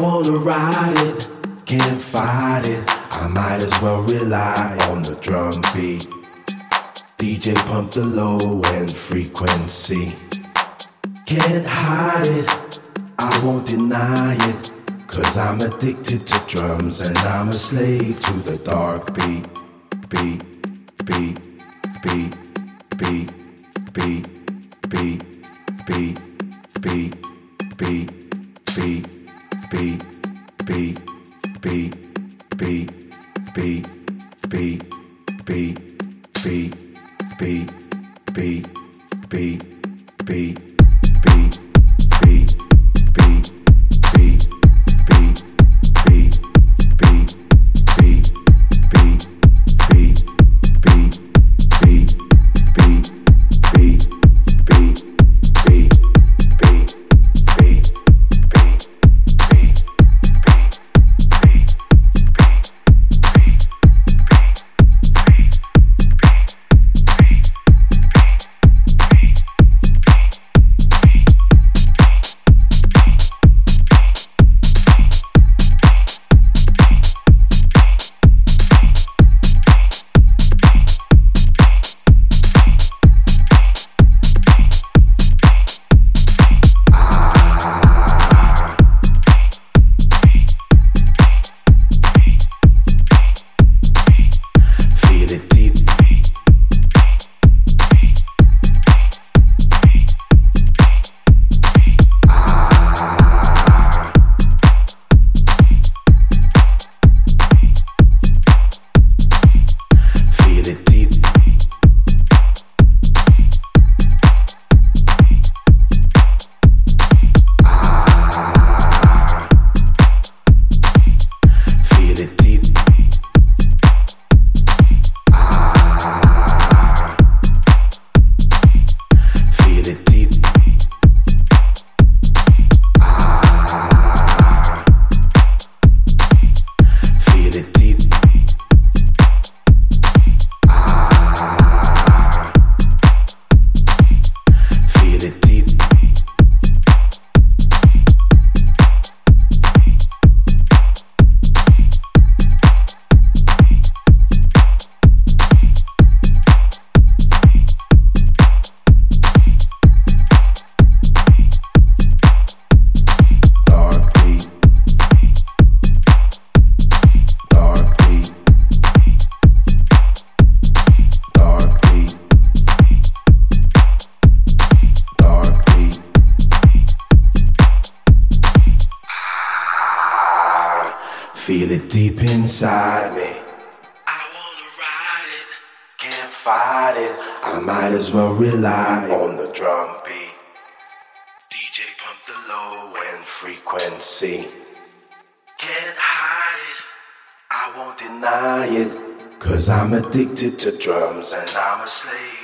wanna ride it, can't fight it. I might as well rely on the drum beat. DJ pump the low end frequency. Can't hide it, I won't deny it. Cause I'm addicted to drums and I'm a slave to the dark. Beat, beat, beat, deep inside me. I wanna ride it, can't fight it. I might as well rely on the drum beat. DJ pump the low end frequency. Can't hide it, I won't deny it. Cause I'm addicted to drums and I'm a slave